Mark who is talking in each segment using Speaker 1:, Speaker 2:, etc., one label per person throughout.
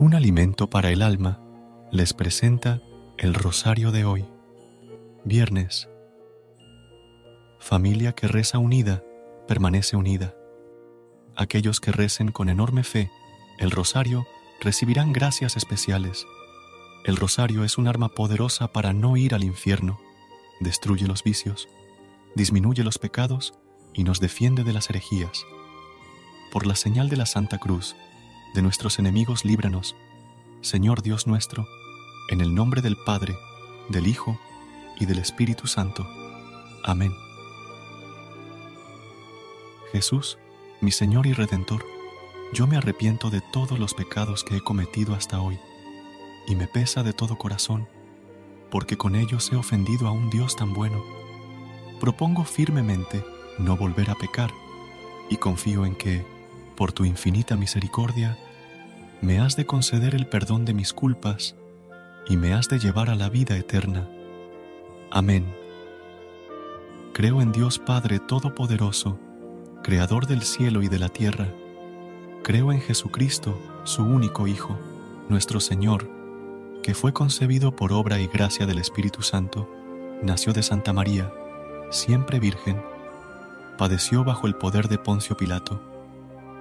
Speaker 1: Un alimento para el alma les presenta el rosario de hoy. Viernes. Familia que reza unida, permanece unida. Aquellos que recen con enorme fe el rosario recibirán gracias especiales. El rosario es un arma poderosa para no ir al infierno. Destruye los vicios, disminuye los pecados y nos defiende de las herejías. Por la señal de la Santa Cruz, de nuestros enemigos líbranos, Señor Dios nuestro, en el nombre del Padre, del Hijo y del Espíritu Santo. Amén. Jesús, mi Señor y Redentor, yo me arrepiento de todos los pecados que he cometido hasta hoy, y me pesa de todo corazón, porque con ellos he ofendido a un Dios tan bueno. Propongo firmemente no volver a pecar, y confío en que, por tu infinita misericordia, me has de conceder el perdón de mis culpas y me has de llevar a la vida eterna. Amén. Creo en Dios Padre Todopoderoso, Creador del cielo y de la tierra. Creo en Jesucristo, su único Hijo, nuestro Señor, que fue concebido por obra y gracia del Espíritu Santo, nació de Santa María, siempre Virgen, padeció bajo el poder de Poncio Pilato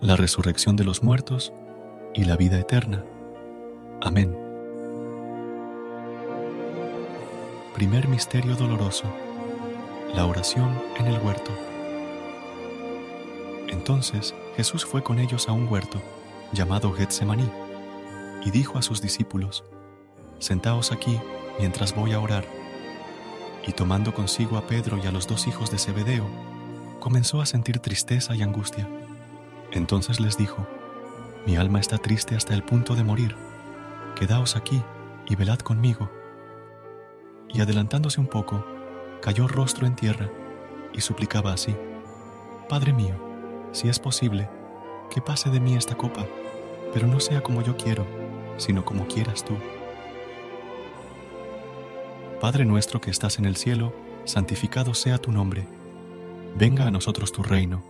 Speaker 1: la resurrección de los muertos y la vida eterna. Amén. Primer Misterio Doloroso. La oración en el huerto. Entonces Jesús fue con ellos a un huerto llamado Getsemaní y dijo a sus discípulos, Sentaos aquí mientras voy a orar. Y tomando consigo a Pedro y a los dos hijos de Zebedeo, comenzó a sentir tristeza y angustia. Entonces les dijo, Mi alma está triste hasta el punto de morir, quedaos aquí y velad conmigo. Y adelantándose un poco, cayó rostro en tierra y suplicaba así, Padre mío, si es posible, que pase de mí esta copa, pero no sea como yo quiero, sino como quieras tú. Padre nuestro que estás en el cielo, santificado sea tu nombre. Venga a nosotros tu reino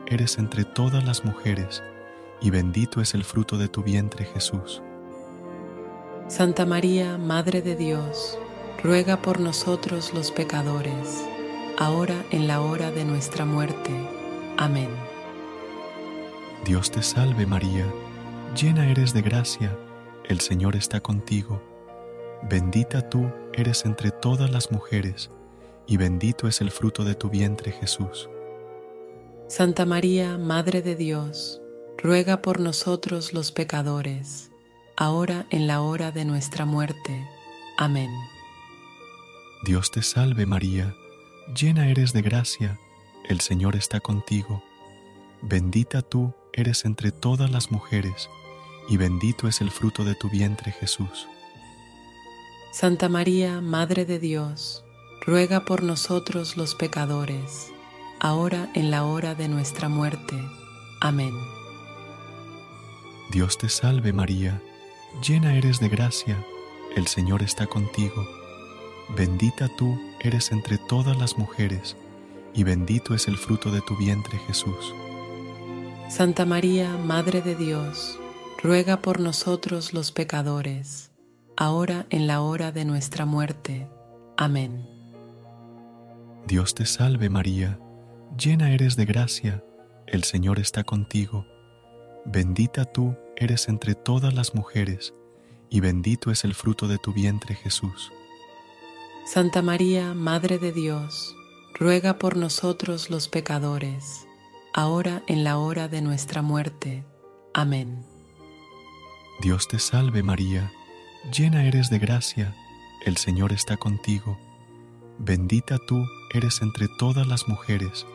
Speaker 1: eres entre todas las mujeres, y bendito es el fruto de tu vientre Jesús.
Speaker 2: Santa María, Madre de Dios, ruega por nosotros los pecadores, ahora en la hora de nuestra muerte. Amén.
Speaker 1: Dios te salve María, llena eres de gracia, el Señor está contigo. Bendita tú eres entre todas las mujeres, y bendito es el fruto de tu vientre Jesús.
Speaker 2: Santa María, Madre de Dios, ruega por nosotros los pecadores, ahora en la hora de nuestra muerte. Amén.
Speaker 1: Dios te salve María, llena eres de gracia, el Señor está contigo. Bendita tú eres entre todas las mujeres, y bendito es el fruto de tu vientre Jesús.
Speaker 2: Santa María, Madre de Dios, ruega por nosotros los pecadores, ahora en la hora de nuestra muerte. Amén.
Speaker 1: Dios te salve María, llena eres de gracia, el Señor está contigo. Bendita tú eres entre todas las mujeres, y bendito es el fruto de tu vientre Jesús.
Speaker 2: Santa María, Madre de Dios, ruega por nosotros los pecadores, ahora en la hora de nuestra muerte. Amén.
Speaker 1: Dios te salve María, llena eres de gracia, el Señor está contigo. Bendita tú eres entre todas las mujeres, y bendito es el fruto de tu vientre Jesús.
Speaker 2: Santa María, Madre de Dios, ruega por nosotros los pecadores, ahora en la hora de nuestra muerte. Amén.
Speaker 1: Dios te salve María, llena eres de gracia, el Señor está contigo. Bendita tú eres entre todas las mujeres,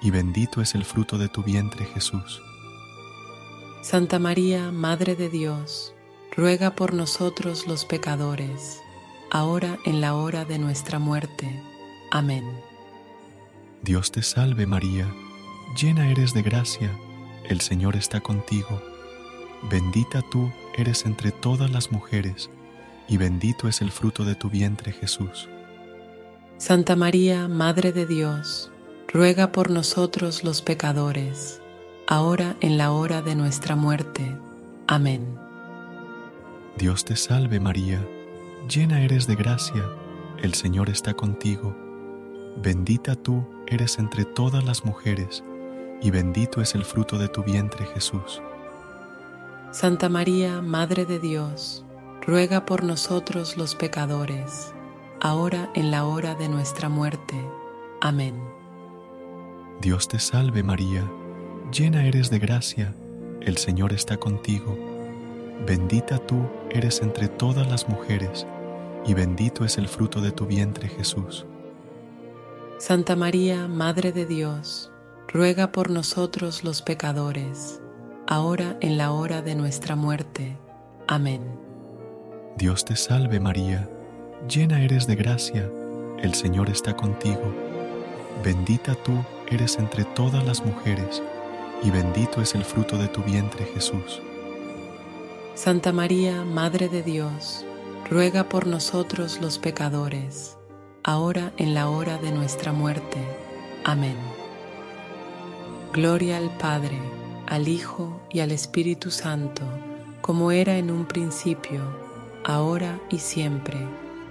Speaker 1: y bendito es el fruto de tu vientre Jesús.
Speaker 2: Santa María, Madre de Dios, ruega por nosotros los pecadores, ahora en la hora de nuestra muerte. Amén.
Speaker 1: Dios te salve María, llena eres de gracia, el Señor está contigo. Bendita tú eres entre todas las mujeres, y bendito es el fruto de tu vientre Jesús.
Speaker 2: Santa María, Madre de Dios, ruega por nosotros los pecadores, ahora en la hora de nuestra muerte. Amén.
Speaker 1: Dios te salve María, llena eres de gracia, el Señor está contigo. Bendita tú eres entre todas las mujeres, y bendito es el fruto de tu vientre Jesús.
Speaker 2: Santa María, Madre de Dios, ruega por nosotros los pecadores, ahora en la hora de nuestra muerte. Amén.
Speaker 1: Dios te salve María, llena eres de gracia, el Señor está contigo. Bendita tú eres entre todas las mujeres, y bendito es el fruto de tu vientre Jesús.
Speaker 2: Santa María, Madre de Dios, ruega por nosotros los pecadores, ahora en la hora de nuestra muerte. Amén.
Speaker 1: Dios te salve María, llena eres de gracia, el Señor está contigo. Bendita tú eres entre todas las mujeres, y bendito es el fruto de tu vientre Jesús.
Speaker 2: Santa María, Madre de Dios, ruega por nosotros los pecadores, ahora en la hora de nuestra muerte. Amén. Gloria al Padre, al Hijo y al Espíritu Santo, como era en un principio, ahora y siempre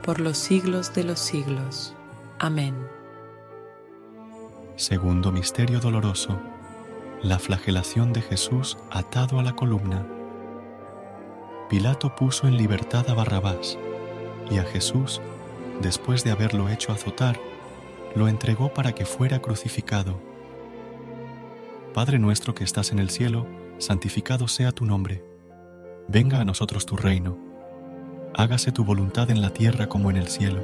Speaker 2: por los siglos de los siglos. Amén.
Speaker 1: Segundo Misterio Doloroso. La flagelación de Jesús atado a la columna. Pilato puso en libertad a Barrabás y a Jesús, después de haberlo hecho azotar, lo entregó para que fuera crucificado. Padre nuestro que estás en el cielo, santificado sea tu nombre. Venga a nosotros tu reino hágase tu voluntad en la tierra como en el cielo.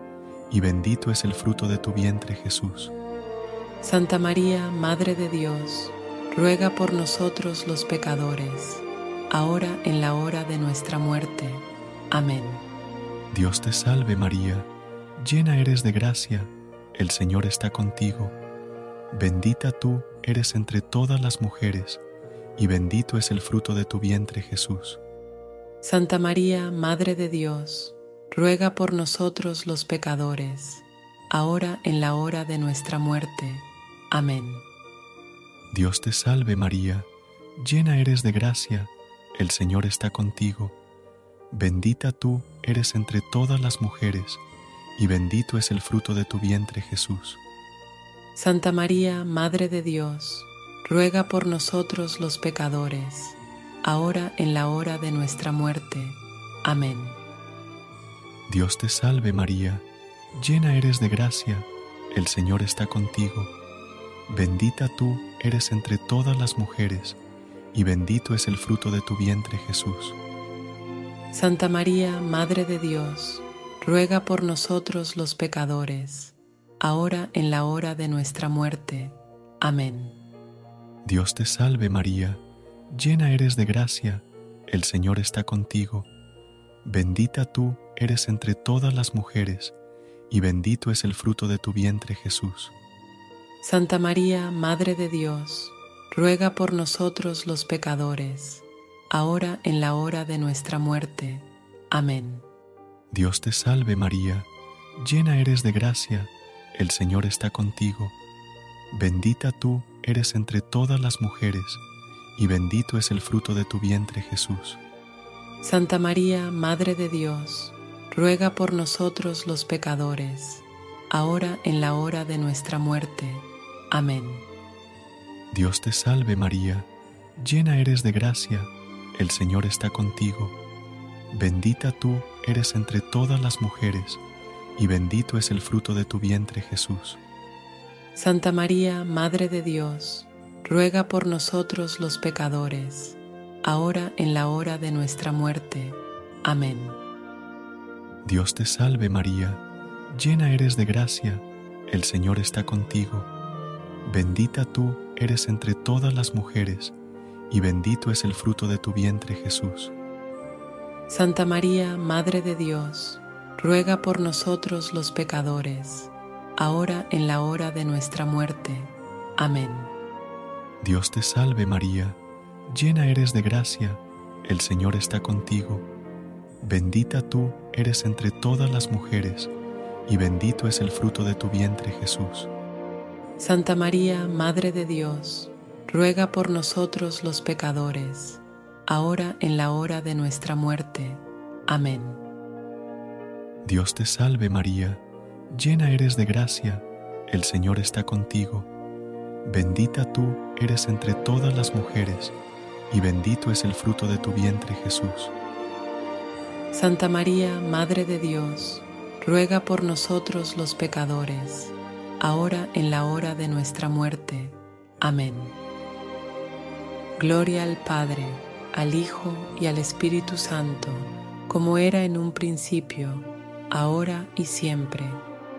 Speaker 1: y bendito es el fruto de tu vientre Jesús.
Speaker 2: Santa María, Madre de Dios, ruega por nosotros los pecadores, ahora en la hora de nuestra muerte. Amén.
Speaker 1: Dios te salve María, llena eres de gracia, el Señor está contigo. Bendita tú eres entre todas las mujeres, y bendito es el fruto de tu vientre Jesús.
Speaker 2: Santa María, Madre de Dios, ruega por nosotros los pecadores, ahora en la hora de nuestra muerte. Amén.
Speaker 1: Dios te salve María, llena eres de gracia, el Señor está contigo. Bendita tú eres entre todas las mujeres, y bendito es el fruto de tu vientre Jesús.
Speaker 2: Santa María, Madre de Dios, ruega por nosotros los pecadores, ahora en la hora de nuestra muerte. Amén.
Speaker 1: Dios te salve María, llena eres de gracia, el Señor está contigo. Bendita tú eres entre todas las mujeres, y bendito es el fruto de tu vientre Jesús.
Speaker 2: Santa María, Madre de Dios, ruega por nosotros los pecadores, ahora en la hora de nuestra muerte. Amén.
Speaker 1: Dios te salve María, llena eres de gracia, el Señor está contigo. Bendita tú eres entre todas las mujeres, y bendito es el fruto de tu vientre Jesús.
Speaker 2: Santa María, Madre de Dios, ruega por nosotros los pecadores, ahora en la hora de nuestra muerte. Amén.
Speaker 1: Dios te salve María, llena eres de gracia, el Señor está contigo. Bendita tú eres entre todas las mujeres, y bendito es el fruto de tu vientre Jesús.
Speaker 2: Santa María, Madre de Dios, ruega por nosotros los pecadores, ahora en la hora de nuestra muerte. Amén.
Speaker 1: Dios te salve María, llena eres de gracia, el Señor está contigo. Bendita tú eres entre todas las mujeres, y bendito es el fruto de tu vientre Jesús.
Speaker 2: Santa María, Madre de Dios, ruega por nosotros los pecadores, ahora en la hora de nuestra muerte. Amén.
Speaker 1: Dios te salve María, llena eres de gracia, el Señor está contigo. Bendita tú eres entre todas las mujeres, y bendito es el fruto de tu vientre Jesús.
Speaker 2: Santa María, Madre de Dios, ruega por nosotros los pecadores, ahora en la hora de nuestra muerte. Amén.
Speaker 1: Dios te salve María, llena eres de gracia, el Señor está contigo. Bendita tú eres entre todas las mujeres, y bendito es el fruto de tu vientre Jesús.
Speaker 2: Santa María, Madre de Dios, ruega por nosotros los pecadores, ahora en la hora de nuestra muerte. Amén.
Speaker 1: Dios te salve María, llena eres de gracia, el Señor está contigo. Bendita tú eres entre todas las mujeres, y bendito es el fruto de tu vientre Jesús.
Speaker 2: Santa María, Madre de Dios, ruega por nosotros los pecadores, ahora en la hora de nuestra muerte. Amén. Gloria al Padre, al Hijo y al Espíritu Santo, como era en un principio, ahora y siempre,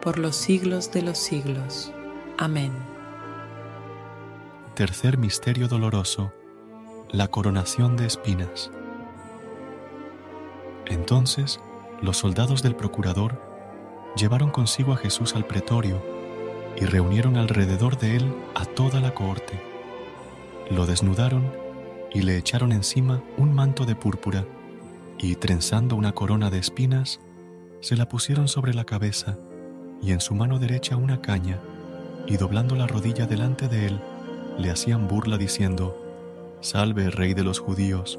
Speaker 2: por los siglos de los siglos. Amén.
Speaker 1: Tercer Misterio Doloroso. La coronación de espinas. Entonces, los soldados del procurador llevaron consigo a Jesús al pretorio y reunieron alrededor de él a toda la cohorte. Lo desnudaron y le echaron encima un manto de púrpura y trenzando una corona de espinas, se la pusieron sobre la cabeza y en su mano derecha una caña y doblando la rodilla delante de él, le hacían burla diciendo, Salve, Rey de los judíos.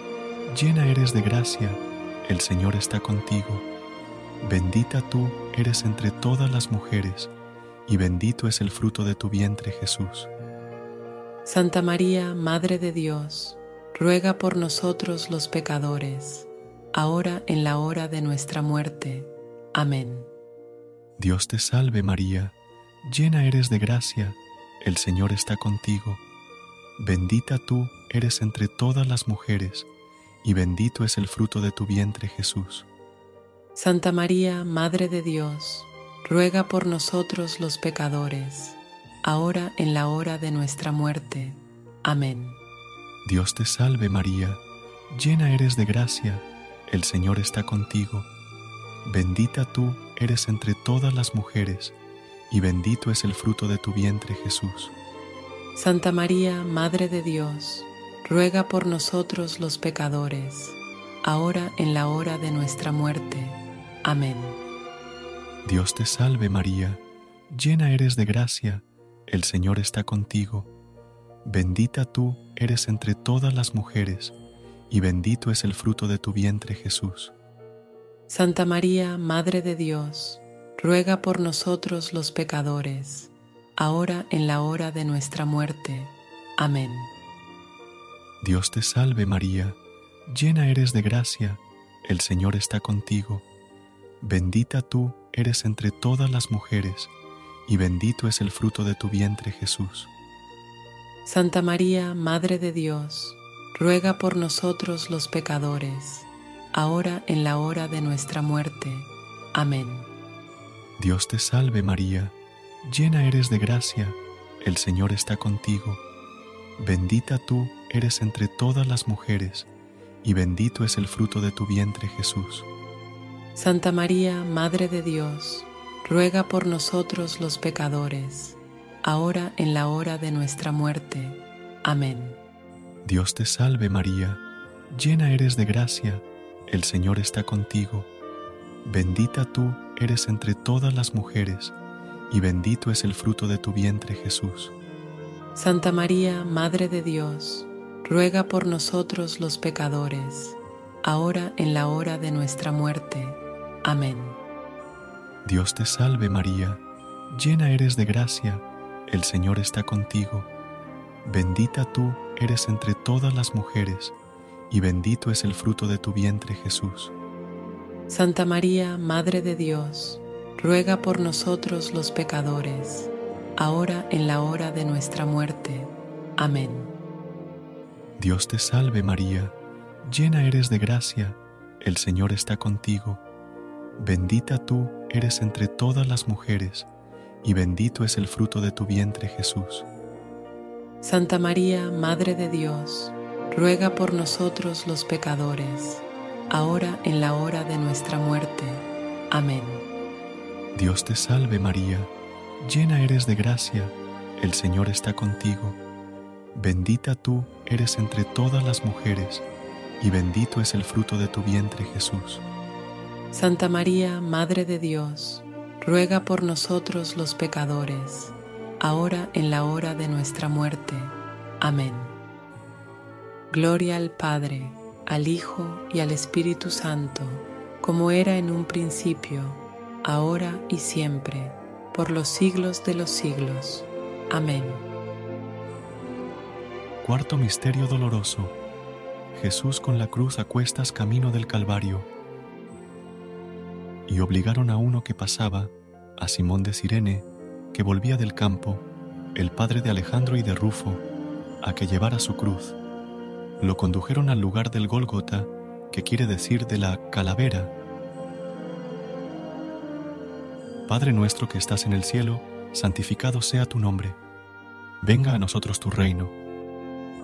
Speaker 1: llena eres de gracia, el Señor está contigo Bendita tú eres entre todas las mujeres, y bendito es el fruto de tu vientre Jesús.
Speaker 2: Santa María, Madre de Dios, ruega por nosotros los pecadores, ahora en la hora de nuestra muerte. Amén.
Speaker 1: Dios te salve María, llena eres de gracia, el Señor está contigo. Bendita tú eres entre todas las mujeres, y bendito es el fruto de tu vientre Jesús.
Speaker 2: Santa María, Madre de Dios, ruega por nosotros los pecadores, ahora en la hora de nuestra muerte. Amén.
Speaker 1: Dios te salve María, llena eres de gracia, el Señor está contigo. Bendita tú eres entre todas las mujeres, y bendito es el fruto de tu vientre Jesús.
Speaker 2: Santa María, Madre de Dios, ruega por nosotros los pecadores, ahora en la hora de nuestra muerte. Amén.
Speaker 1: Dios te salve María, llena eres de gracia, el Señor está contigo. Bendita tú eres entre todas las mujeres, y bendito es el fruto de tu vientre Jesús.
Speaker 2: Santa María, Madre de Dios, ruega por nosotros los pecadores, ahora en la hora de nuestra muerte. Amén.
Speaker 1: Dios te salve María, llena eres de gracia, el Señor está contigo. Bendita tú eres entre todas las mujeres, y bendito es el fruto de tu vientre Jesús.
Speaker 2: Santa María, Madre de Dios, ruega por nosotros los pecadores, ahora en la hora de nuestra muerte. Amén.
Speaker 1: Dios te salve María, llena eres de gracia, el Señor está contigo. Bendita tú eres entre todas las mujeres, y bendito es el fruto de tu vientre Jesús.
Speaker 2: Santa María, Madre de Dios, ruega por nosotros los pecadores, ahora en la hora de nuestra muerte. Amén.
Speaker 1: Dios te salve María, llena eres de gracia, el Señor está contigo. Bendita tú eres entre todas las mujeres, y bendito es el fruto de tu vientre Jesús.
Speaker 2: Santa María, Madre de Dios, ruega por nosotros los pecadores, ahora en la hora de nuestra muerte. Amén.
Speaker 1: Dios te salve María, llena eres de gracia, el Señor está contigo. Bendita tú eres entre todas las mujeres, y bendito es el fruto de tu vientre Jesús.
Speaker 2: Santa María, Madre de Dios, ruega por nosotros los pecadores, ahora en la hora de nuestra muerte. Amén.
Speaker 1: Dios te salve María, llena eres de gracia, el Señor está contigo. Bendita tú eres entre todas las mujeres, y bendito es el fruto de tu vientre Jesús.
Speaker 2: Santa María, Madre de Dios, ruega por nosotros los pecadores, ahora en la hora de nuestra muerte. Amén.
Speaker 1: Dios te salve María, llena eres de gracia, el Señor está contigo. Bendita tú eres entre todas las mujeres, y bendito es el fruto de tu vientre Jesús.
Speaker 2: Santa María, Madre de Dios, ruega por nosotros los pecadores, ahora en la hora de nuestra muerte. Amén. Gloria al Padre, al Hijo y al Espíritu Santo, como era en un principio, ahora y siempre, por los siglos de los siglos. Amén.
Speaker 1: Cuarto Misterio Doloroso. Jesús con la cruz a cuestas camino del Calvario y obligaron a uno que pasaba, a Simón de Sirene, que volvía del campo, el padre de Alejandro y de Rufo, a que llevara su cruz. Lo condujeron al lugar del Gólgota, que quiere decir de la calavera. Padre nuestro que estás en el cielo, santificado sea tu nombre. Venga a nosotros tu reino.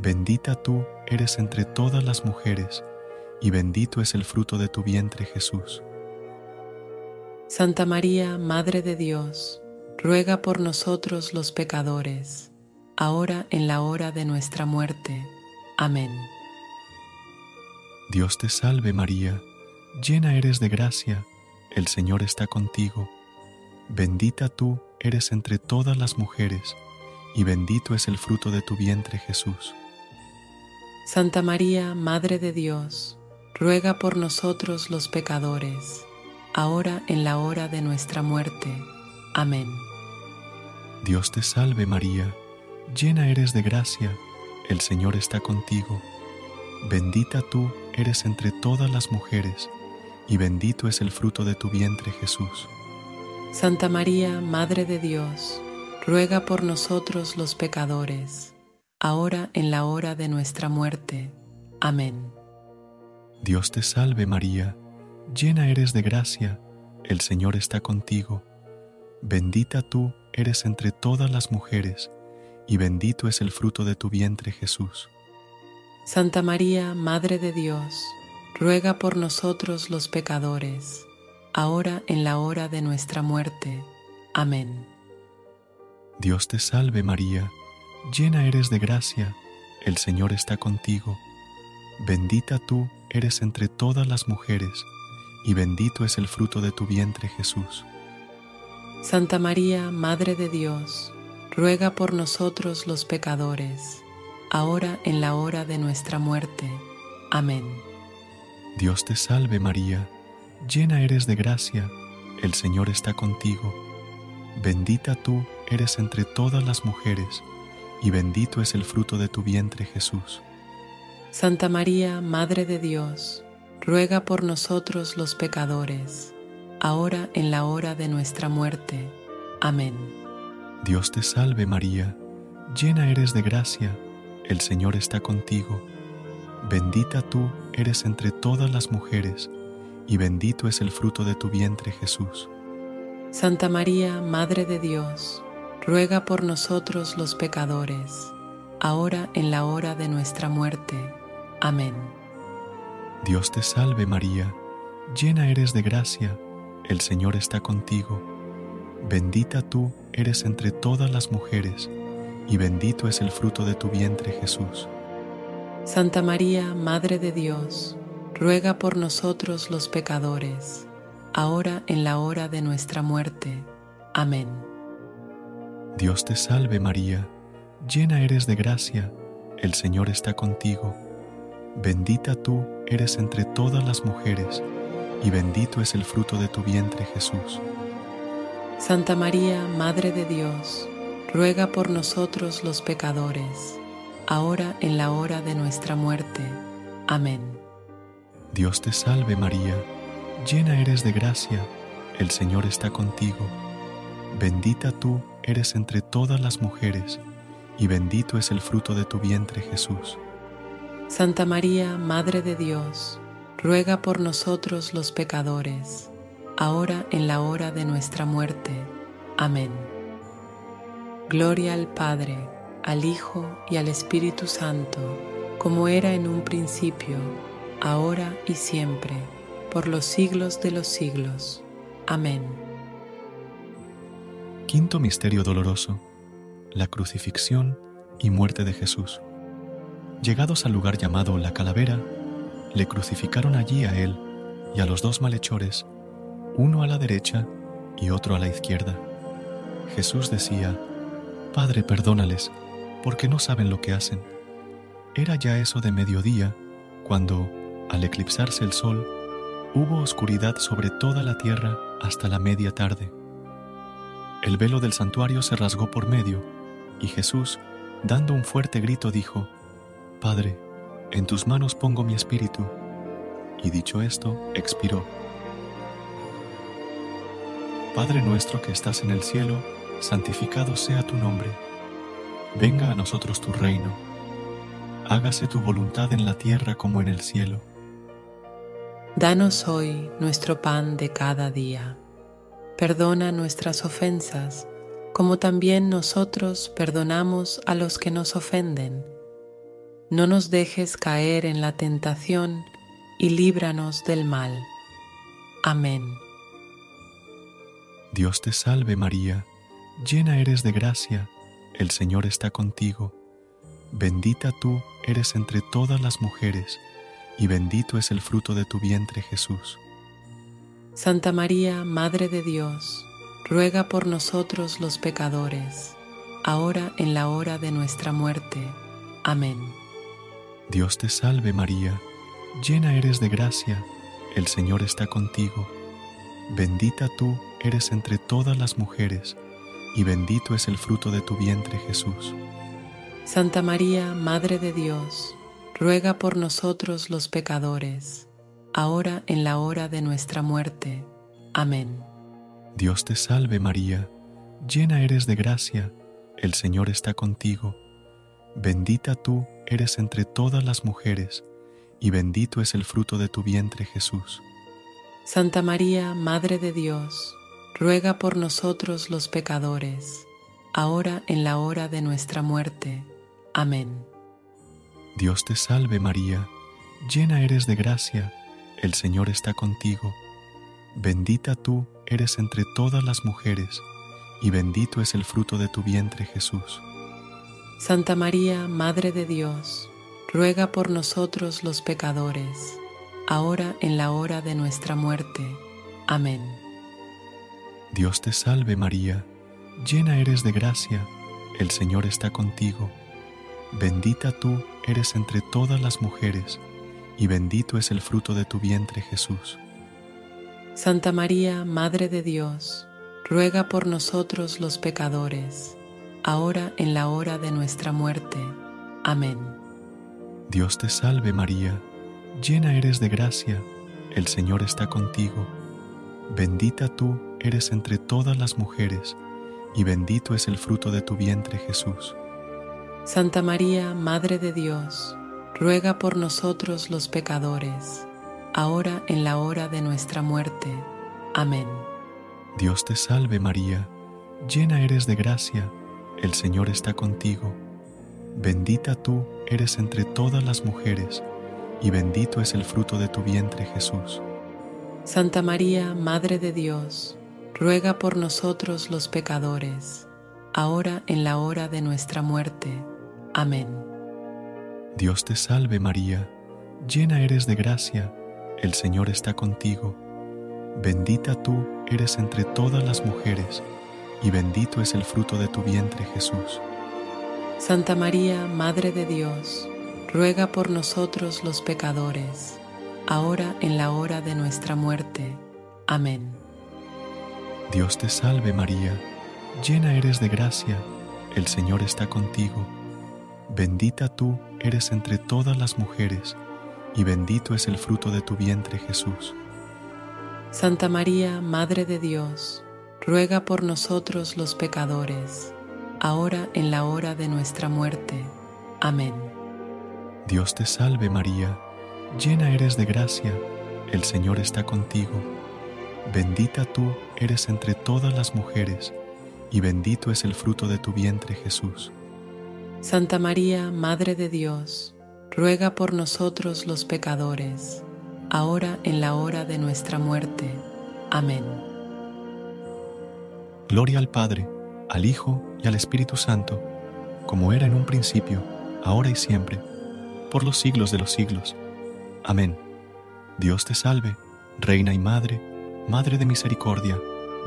Speaker 1: Bendita tú eres entre todas las mujeres y bendito es el fruto de tu vientre Jesús.
Speaker 2: Santa María, Madre de Dios, ruega por nosotros los pecadores, ahora en la hora de nuestra muerte. Amén.
Speaker 1: Dios te salve María, llena eres de gracia, el Señor está contigo. Bendita tú eres entre todas las mujeres, y bendito es el fruto de tu vientre Jesús.
Speaker 2: Santa María, Madre de Dios, ruega por nosotros los pecadores, ahora en la hora de nuestra muerte. Amén.
Speaker 1: Dios te salve María, llena eres de gracia, el Señor está contigo. Bendita tú eres entre todas las mujeres, y bendito es el fruto de tu vientre Jesús.
Speaker 2: Santa María, Madre de Dios, ruega por nosotros los pecadores, ahora en la hora de nuestra muerte. Amén.
Speaker 1: Dios te salve María, llena eres de gracia, el Señor está contigo. Bendita tú eres entre todas las mujeres, y bendito es el fruto de tu vientre Jesús.
Speaker 2: Santa María, Madre de Dios, ruega por nosotros los pecadores, ahora en la hora de nuestra muerte. Amén.
Speaker 1: Dios te salve María, llena eres de gracia, el Señor está contigo. Bendita tú eres entre todas las mujeres, y bendito es el fruto de tu vientre Jesús.
Speaker 2: Santa María, Madre de Dios, ruega por nosotros los pecadores, ahora en la hora de nuestra muerte. Amén.
Speaker 1: Dios te salve María, llena eres de gracia, el Señor está contigo. Bendita tú eres entre todas las mujeres, y bendito es el fruto de tu vientre Jesús.
Speaker 2: Santa María, Madre de Dios, ruega por nosotros los pecadores, ahora en la hora de nuestra muerte. Amén.
Speaker 1: Dios te salve María, llena eres de gracia, el Señor está contigo. Bendita tú eres entre todas las mujeres, y bendito es el fruto de tu vientre Jesús.
Speaker 2: Santa María, Madre de Dios, ruega por nosotros los pecadores, ahora en la hora de nuestra muerte. Amén.
Speaker 1: Dios te salve María, llena eres de gracia, el Señor está contigo. Bendita tú eres entre todas las mujeres, y bendito es el fruto de tu vientre Jesús.
Speaker 2: Santa María, Madre de Dios, ruega por nosotros los pecadores, ahora en la hora de nuestra muerte. Amén.
Speaker 1: Dios te salve María, llena eres de gracia, el Señor está contigo. Bendita tú eres entre todas las mujeres, y bendito es el fruto de tu vientre Jesús.
Speaker 2: Santa María, Madre de Dios, ruega por nosotros los pecadores, ahora en la hora de nuestra muerte. Amén.
Speaker 1: Dios te salve María, llena eres de gracia, el Señor está contigo. Bendita tú eres entre todas las mujeres, y bendito es el fruto de tu vientre Jesús.
Speaker 2: Santa María, Madre de Dios, ruega por nosotros los pecadores, ahora en la hora de nuestra muerte. Amén. Gloria al Padre, al Hijo y al Espíritu Santo, como era en un principio, ahora y siempre, por los siglos de los siglos. Amén.
Speaker 1: Quinto Misterio Doloroso. La crucifixión y muerte de Jesús. Llegados al lugar llamado La Calavera, le crucificaron allí a él y a los dos malhechores, uno a la derecha y otro a la izquierda. Jesús decía, Padre, perdónales, porque no saben lo que hacen. Era ya eso de mediodía, cuando, al eclipsarse el sol, hubo oscuridad sobre toda la tierra hasta la media tarde. El velo del santuario se rasgó por medio, y Jesús, dando un fuerte grito, dijo, Padre, en tus manos pongo mi espíritu. Y dicho esto, expiró. Padre nuestro que estás en el cielo, santificado sea tu nombre. Venga a nosotros tu reino. Hágase tu voluntad en la tierra como en el cielo.
Speaker 2: Danos hoy nuestro pan de cada día. Perdona nuestras ofensas, como también nosotros perdonamos a los que nos ofenden no nos dejes caer en la tentación y líbranos del mal. Amén.
Speaker 1: Dios te salve María, llena eres de gracia, el Señor está contigo. Bendita tú eres entre todas las mujeres, y bendito es el fruto de tu vientre Jesús.
Speaker 2: Santa María, Madre de Dios, ruega por nosotros los pecadores, ahora en la hora de nuestra muerte. Amén.
Speaker 1: Dios te salve María, llena eres de gracia, el Señor está contigo. Bendita tú eres entre todas las mujeres, y bendito es el fruto de tu vientre Jesús.
Speaker 2: Santa María, Madre de Dios, ruega por nosotros los pecadores, ahora en la hora de nuestra muerte. Amén.
Speaker 1: Dios te salve María, llena eres de gracia, el Señor está contigo. Bendita tú eres entre todas las mujeres, y bendito es el fruto de tu vientre Jesús.
Speaker 2: Santa María, Madre de Dios, ruega por nosotros los pecadores, ahora en la hora de nuestra muerte. Amén.
Speaker 1: Dios te salve María, llena eres de gracia, el Señor está contigo. Bendita tú eres entre todas las mujeres, y bendito es el fruto de tu vientre Jesús.
Speaker 2: Santa María, Madre de Dios, ruega por nosotros los pecadores, ahora en la hora de nuestra muerte. Amén.
Speaker 1: Dios te salve María, llena eres de gracia, el Señor está contigo. Bendita tú eres entre todas las mujeres, y bendito es el fruto de tu vientre Jesús.
Speaker 2: Santa María, Madre de Dios, ruega por nosotros los pecadores, ahora en la hora de nuestra muerte. Amén.
Speaker 1: Dios te salve María, llena eres de gracia, el Señor está contigo. Bendita tú eres entre todas las mujeres, y bendito es el fruto de tu vientre Jesús.
Speaker 2: Santa María, Madre de Dios, ruega por nosotros los pecadores, ahora en la hora de nuestra muerte. Amén.
Speaker 1: Dios te salve María, llena eres de gracia, el Señor está contigo. Bendita tú eres entre todas las mujeres, y bendito es el fruto de tu vientre Jesús.
Speaker 2: Santa María, Madre de Dios, ruega por nosotros los pecadores, ahora en la hora de nuestra muerte. Amén.
Speaker 1: Dios te salve María, llena eres de gracia, el Señor está contigo. Bendita tú eres entre todas las mujeres, y bendito es el fruto de tu vientre Jesús.
Speaker 2: Santa María, Madre de Dios, ruega por nosotros los pecadores, ahora en la hora de nuestra muerte. Amén.
Speaker 1: Dios te salve María, llena eres de gracia, el Señor está contigo. Bendita tú eres entre todas las mujeres, y bendito es el fruto de tu vientre Jesús.
Speaker 2: Santa María, Madre de Dios, ruega por nosotros los pecadores, ahora en la hora de nuestra muerte. Amén.
Speaker 1: Dios te salve María, llena eres de gracia, el Señor está contigo. Bendita tú eres entre todas las mujeres, y bendito es el fruto de tu vientre Jesús.
Speaker 2: Santa María, Madre de Dios, ruega por nosotros los pecadores, ahora en la hora de nuestra muerte. Amén.
Speaker 1: Gloria al Padre, al Hijo y al Espíritu Santo, como era en un principio, ahora y siempre, por los siglos de los siglos. Amén. Dios te salve, Reina y Madre, Madre de misericordia,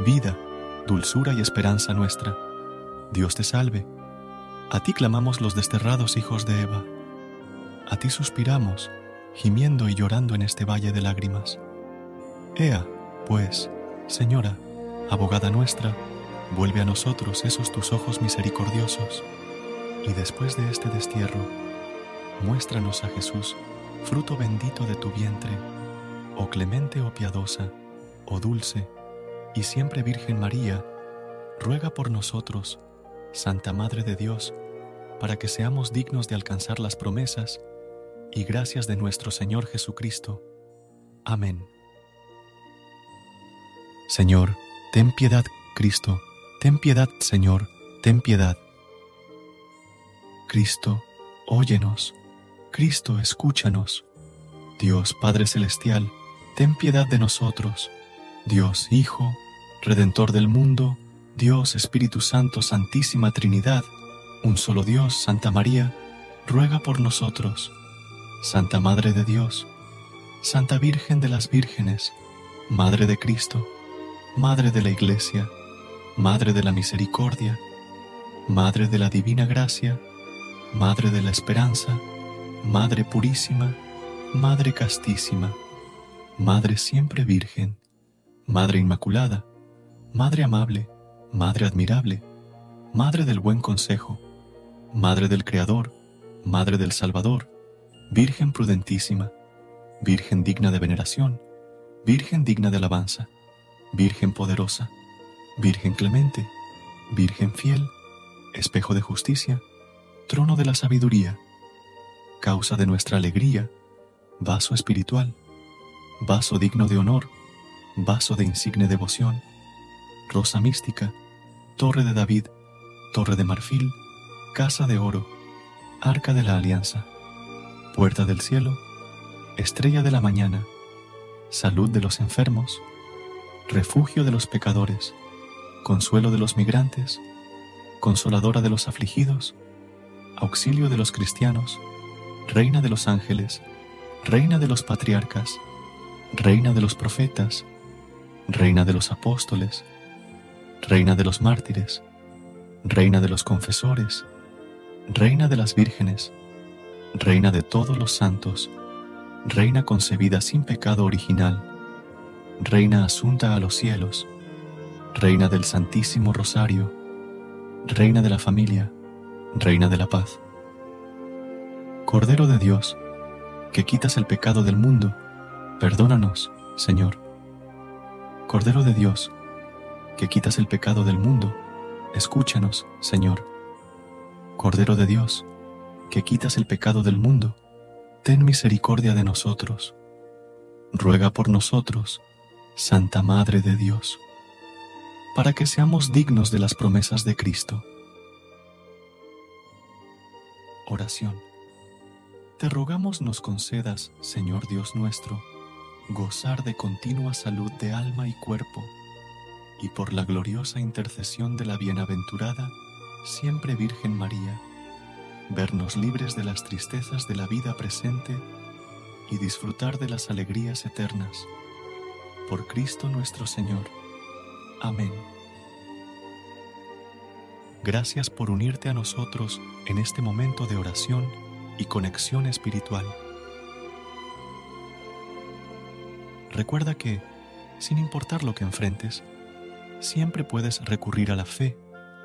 Speaker 1: vida, dulzura y esperanza nuestra. Dios te salve. A ti clamamos los desterrados hijos de Eva. A ti suspiramos, gimiendo y llorando en este valle de lágrimas. Ea, pues, Señora, abogada nuestra, vuelve a nosotros esos tus ojos misericordiosos, y después de este destierro, muéstranos a Jesús, fruto bendito de tu vientre, o clemente o piadosa, o dulce, y siempre Virgen María, ruega por nosotros, Santa Madre de Dios, para que seamos dignos de alcanzar las promesas y gracias de nuestro Señor Jesucristo. Amén. Señor, ten piedad, Cristo, ten piedad, Señor, ten piedad. Cristo, óyenos. Cristo, escúchanos. Dios Padre Celestial, ten piedad de nosotros. Dios Hijo, Redentor del mundo, Dios Espíritu Santo, Santísima Trinidad, un solo Dios, Santa María, ruega por nosotros. Santa Madre de Dios, Santa Virgen de las Vírgenes, Madre de Cristo, Madre de la Iglesia, Madre de la Misericordia, Madre de la Divina Gracia, Madre de la Esperanza, Madre Purísima, Madre Castísima, Madre Siempre Virgen, Madre Inmaculada, Madre Amable, Madre Admirable, Madre del Buen Consejo, Madre del Creador, Madre del Salvador, Virgen prudentísima, Virgen digna de veneración, Virgen digna de alabanza, Virgen poderosa, Virgen clemente, Virgen fiel, espejo de justicia, trono de la sabiduría, causa de nuestra alegría, vaso espiritual, vaso digno de honor, vaso de insigne devoción, rosa mística, torre de David, torre de marfil, casa de oro, arca de la alianza, puerta del cielo, estrella de la mañana, salud de los enfermos, refugio de los pecadores, consuelo de los migrantes, consoladora de los afligidos, auxilio de los cristianos, reina de los ángeles, reina de los patriarcas, reina de los profetas, reina de los apóstoles, reina de los mártires, reina de los confesores, reina de las vírgenes, reina de todos los santos, reina concebida sin pecado original, reina asunta a los cielos, reina del Santísimo Rosario, reina de la familia, reina de la paz. Cordero de Dios, que quitas el pecado del mundo, perdónanos, Señor. Cordero de Dios, que quitas el pecado del mundo, escúchanos, Señor. Cordero de Dios, que quitas el pecado del mundo, ten misericordia de nosotros. Ruega por nosotros, Santa Madre de Dios, para que seamos dignos de las promesas de Cristo. Oración. Te rogamos nos concedas, Señor Dios nuestro, gozar de continua salud de alma y cuerpo, y por la gloriosa intercesión de la bienaventurada, siempre Virgen María, vernos libres de las tristezas de la vida presente y disfrutar de las alegrías eternas. Por Cristo nuestro Señor. Amén. Gracias por unirte a nosotros en este momento de oración y conexión espiritual. Recuerda que, sin importar lo que enfrentes, siempre puedes recurrir a la fe